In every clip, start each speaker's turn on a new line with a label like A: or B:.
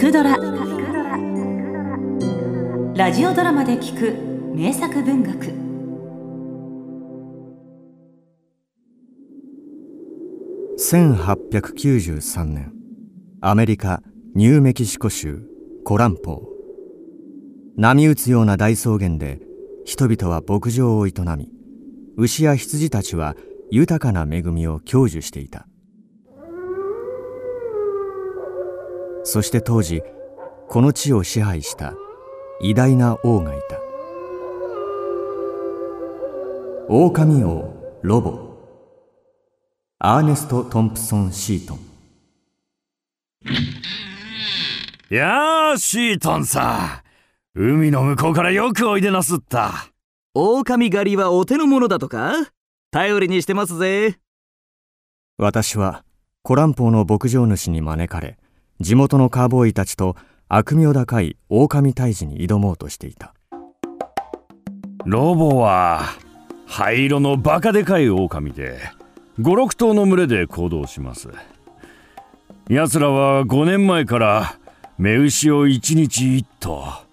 A: くドラ」ラジオドラマで聞く名作文学。
B: 1893年。アメリカニューメキシコ州コランポ。ー波打つような大草原で人々は牧場を営み牛や羊たちは豊かな恵みを享受していた。そして当時この地を支配した偉大な王がいた。狼王ロボ。アーネスト・トンプソン・シートン。
C: やあシートンさん。海の向こうからよくおいでなすった。
D: 狼狩りはお手の物だとか？頼りにしてますぜ。
B: 私はコランポーの牧場主に招かれ地元のカーボーイたちと悪名高い狼退治に挑もうとしていた。
C: ロボは灰色のバカでかい狼で56頭の群れで行動します。奴らは5年前から目牛を1日1頭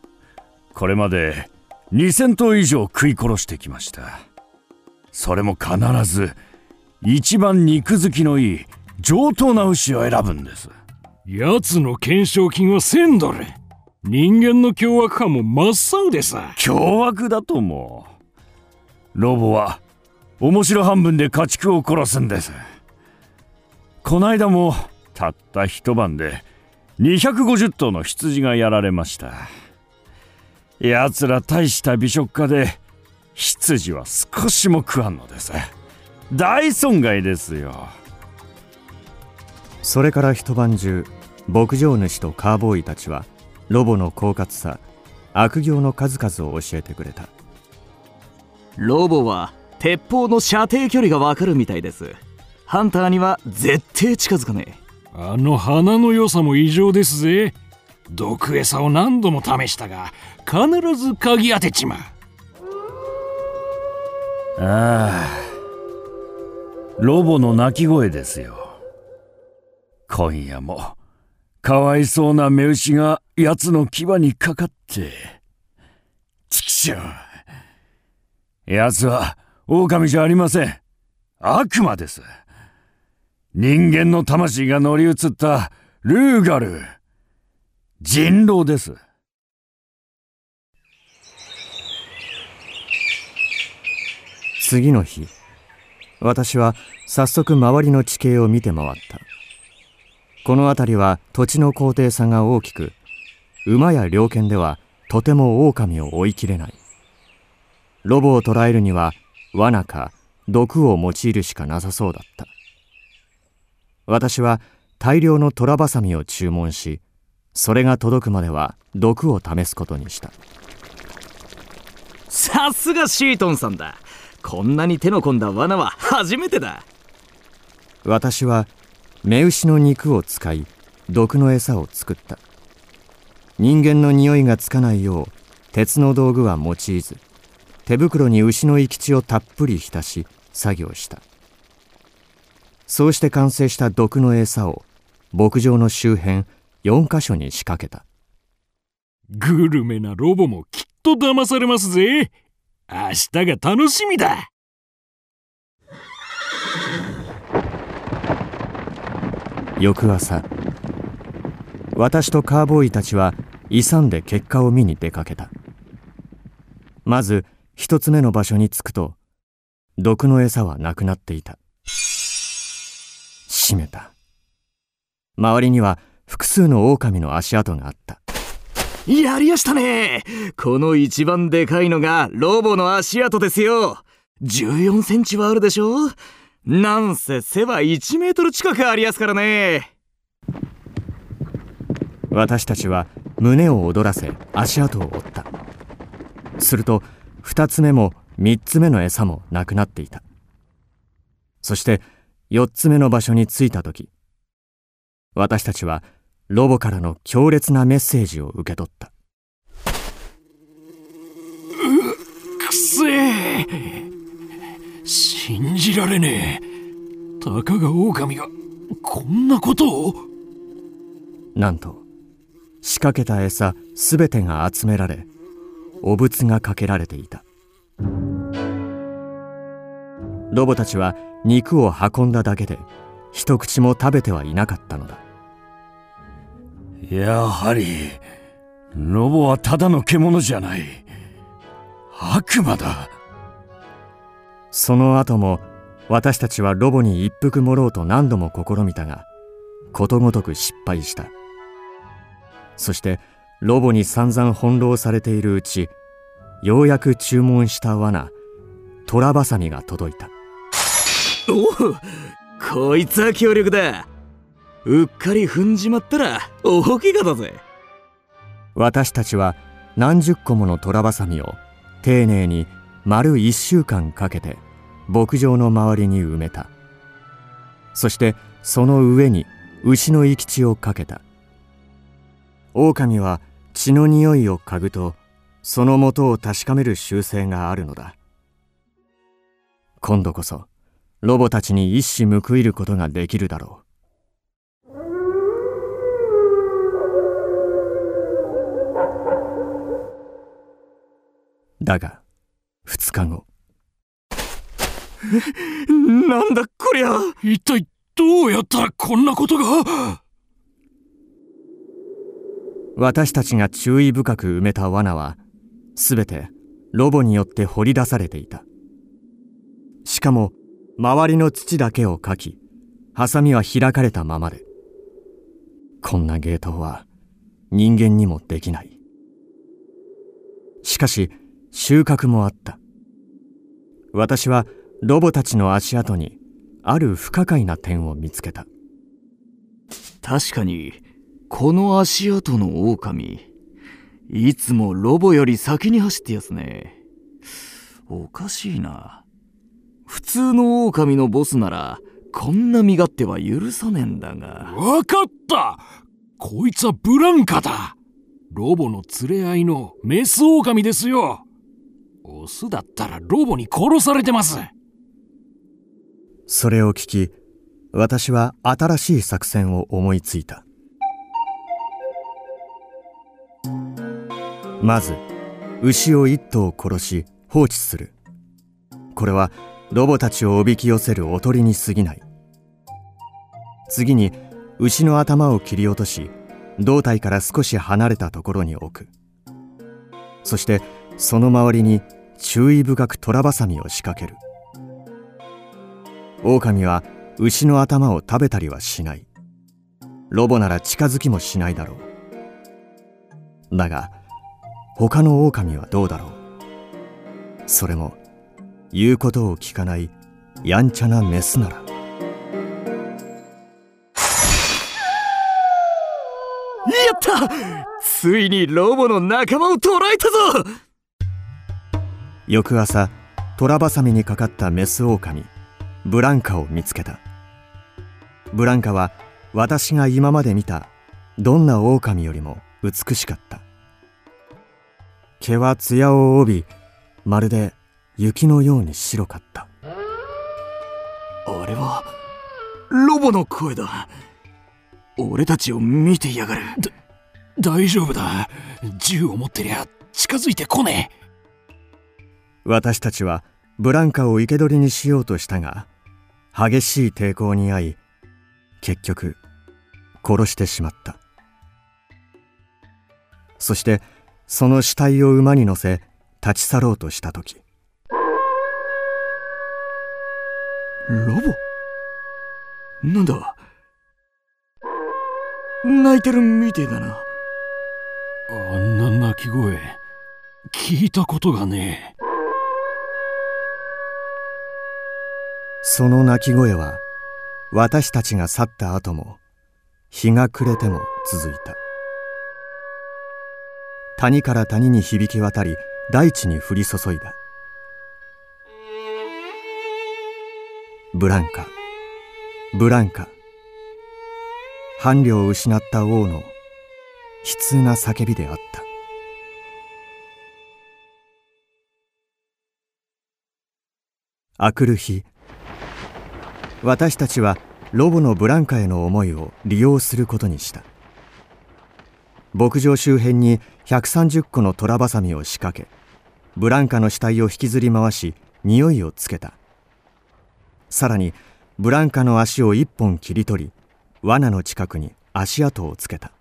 C: これまで2000頭以上食い殺してきました。それも必ず一番肉付きのいい上等な牛を選ぶんです。
E: 奴の懸賞金は1000ドル。人間の凶悪犯も真っ青でさ。
C: 凶悪だともロボは面白半分で家畜を殺すんです。こないだもたった一晩で250頭の羊がやられました。奴ら大した美食家で羊は少しも食わんのです。大損害ですよ。
B: それから一晩中牧場主とカーボーイたちはロボの狡猾さ悪行の数々を教えてくれた。
D: ロボは鉄砲の射程距離がわかるみたいです。ハンターには絶対近づかねえ。
E: あの鼻の良さも異常ですぜ。毒餌を何度も試したが必ず鍵当てちまう。
C: ああロボの鳴き声ですよ今夜もかわいそうな目牛が奴の牙にかかって畜生奴は狼じゃありません。悪魔です。人間の魂が乗り移ったルーガル。人狼です。
B: 次の日私は早速周りの地形を見て回った。この辺りは土地の高低差が大きく馬や猟犬ではとても狼を追いきれない。ロボを捕らえるには罠か毒を用いるしかなさそうだった。私は大量のトラバサミを注文しそれが届くまでは毒を試すことにした。
D: さすがシートンさんだ。こんなに手の込んだ罠は初めてだ。
B: 私は目牛の肉を使い毒の餌を作った。人間の匂いがつかないよう鉄の道具は用いず手袋に牛の生き血をたっぷり浸し作業した。そうして完成した毒の餌を牧場の周辺4カ所に仕掛けた。
E: グルメなロボもきっと騙されますぜ。明日が楽しみだ。
B: 翌朝私とカーボーイたちは勇んで結果を見に出かけた。まず一つ目の場所に着くと毒の餌はなくなっていた。閉めた。周りには複数の狼の足跡があった。
D: やりやしたね。この一番でかいのがロボの足跡ですよ。14センチはあるでしょなんせ背は1メートル近くありやすからね。
B: 私たちは胸を躍らせ足跡を追った。すると2つ目も3つ目の餌もなくなっていた。そして4つ目の場所に着いた時私たちはロボからの強烈なメッセージを受け取った。
E: くせえ信じられねえ。たかが狼がこんなことを？
B: なんと仕掛けた餌すべてが集められお仏がかけられていた。ロボたちは肉を運んだだけで一口も食べてはいなかったのだ。
C: やはりロボはただの獣じゃない。悪魔だ
B: その後も私たちはロボに一服盛ろうと何度も試みたがことごとく失敗した。そしてロボに散々翻弄されているうちようやく注文した罠トラバサミが届いた。
D: おおこいつは強力だ。うっかり踏んじまったら大怪我だぜ。
B: 私たちは何十個ものトラバサミを丁寧に丸1週間かけて牧場の周りに埋めた。そしてその上に牛の生き血をかけた。狼は血の匂いを嗅ぐとその元を確かめる習性があるのだ。今度こそロボたちに一矢報いることができるだろう。だが2日後。
D: なんだこりゃ。
E: 一体どうやったらこんなことが？
B: 私たちが注意深く埋めた罠は全てロボによって掘り出されていた。しかも周りの土だけをかきハサミは開かれたままで。こんな芸当は人間にもできない。しかし収穫もあった。私はロボたちの足跡にある不可解な点を見つけた。
D: 確かにこの足跡の狼。いつもロボより先に走ってやすね。おかしいな。普通の狼のボスならこんな身勝手は許さねえんだが。
E: わかった。こいつはブランカだ。ロボの連れ合いのメス狼ですよ。オスだったらロボに殺されてます
B: それを聞き私は新しい作戦を思いついた。まず牛を一頭殺し放置する。これはロボたちをおびき寄せるおとりに過ぎない。次に牛の頭を切り落とし胴体から少し離れたところに置く。そしてその周りに注意深くトラバサミを仕掛ける。狼は牛の頭を食べたりはしない。ロボなら近づきもしないだろう。だが他の狼はどうだろう。それも言うことを聞かないやんちゃなメスなら。
D: やった！ついにロボの仲間を捕らえたぞ！
B: 翌朝トラバサミにかかったメス狼。ブランカを見つけた。ブランカは私が今まで見たどんな狼よりも美しかった。毛は艶を帯びまるで雪のように白かった。
D: あれはロボの声だ。俺たちを見てやがる。
E: 大丈夫だ。銃を持ってりゃ近づいてこね。え
B: 私たちはブランカを生け捕りにしようとしたが激しい抵抗に遭い結局殺してしまった。そしてその死体を馬に乗せ立ち去ろうとした時。
D: ロボ？なんだ？泣いてるみてえだな。
E: あんな鳴き声聞いたことがね
B: その鳴き声は私たちが去った後も日が暮れても続いた。谷から谷に響き渡り大地に降り注いだ。ブランカ。ブランカ。伴侶を失った王の悲痛な叫びであった。あくる日私たちはロボのブランカへの思いを利用することにした。牧場周辺に130個のトラバサミを仕掛けブランカの死体を引きずり回し匂いをつけた。さらにブランカの足を一本切り取り罠の近くに足跡をつけた。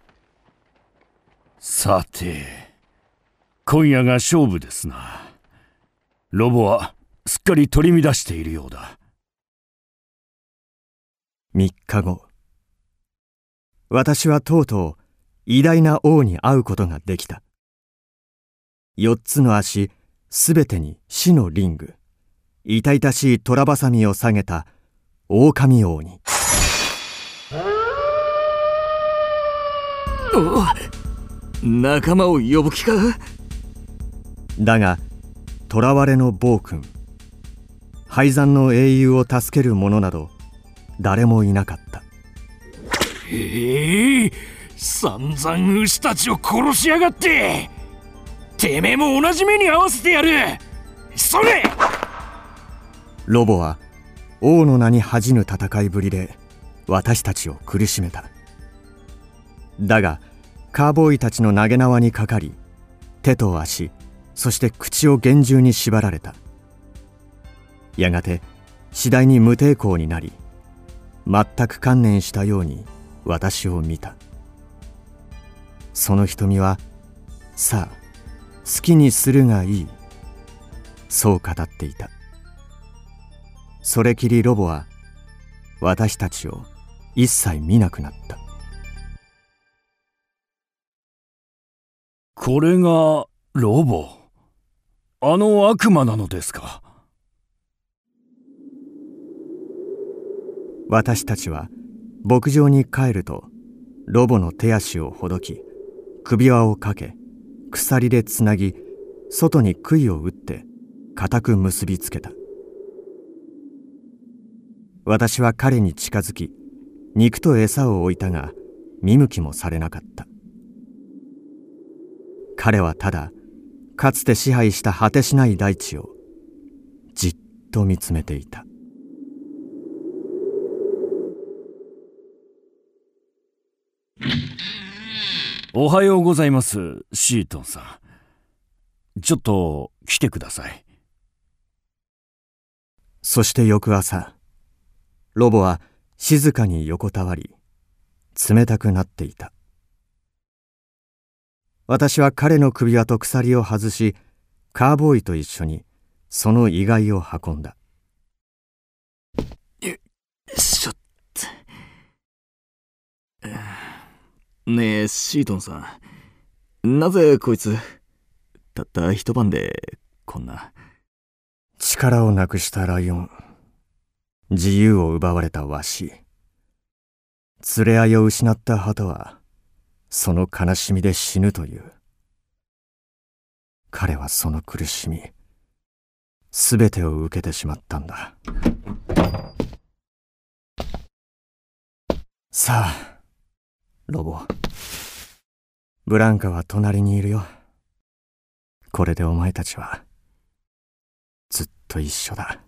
C: さて今夜が勝負ですな。ロボはすっかり取り乱しているようだ。
B: 3日後。私はとうとう偉大な王に会うことができた。4つの足すべてに死のリング。痛々しい虎バサミを下げた狼王に。
D: お仲間を呼ぶ気か？
B: だが囚われの暴君廃山の英雄を助ける者など誰もいなかった。
E: ええ散々牛たちを殺しやがって。てめえも同じ目に合わせてやる。それ！
B: ロボは王の名に恥じぬ戦いぶりで私たちを苦しめた。だがカーボーイたちの投げ縄にかかり手と足そして口を厳重に縛られた。やがて次第に無抵抗になり全く観念したように私を見た。その瞳はさあ好きにするがいい。そう語っていた。それきりロボは私たちを一切見なくなった。
C: これがロボ？あの悪魔なのですか？
B: 私たちは牧場に帰るとロボの手足をほどき首輪をかけ鎖でつなぎ外に杭を打って固く結びつけた。私は彼に近づき肉と餌を置いたが見向きもされなかった。彼はただかつて支配した果てしない大地をじっと見つめていた。
C: おはようございますシートンさん。ちょっと来てください。
B: そして翌朝ロボは静かに横たわり冷たくなっていた。私は彼の首輪と鎖を外しカーボーイと一緒にその遺骸を運んだ。
D: よしょっねえシートンさん。なぜこいつたった一晩でこんな。
B: 力をなくしたライオン。自由を奪われたワシ連れ合いを失った鳩はその悲しみで死ぬという。彼はその苦しみすべてを受けてしまったんだ。さあロボ。ブランカは隣にいるよ。これでお前たちはずっと一緒だ。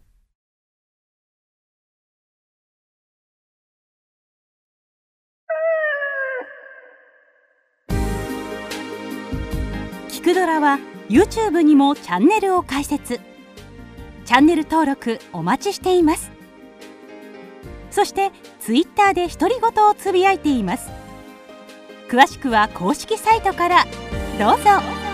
A: キクドラは YouTube にもチャンネルを開設。チャンネル登録お待ちしています。そして Twitter で独り言をつぶやいています。詳しくは公式サイトからどうぞ。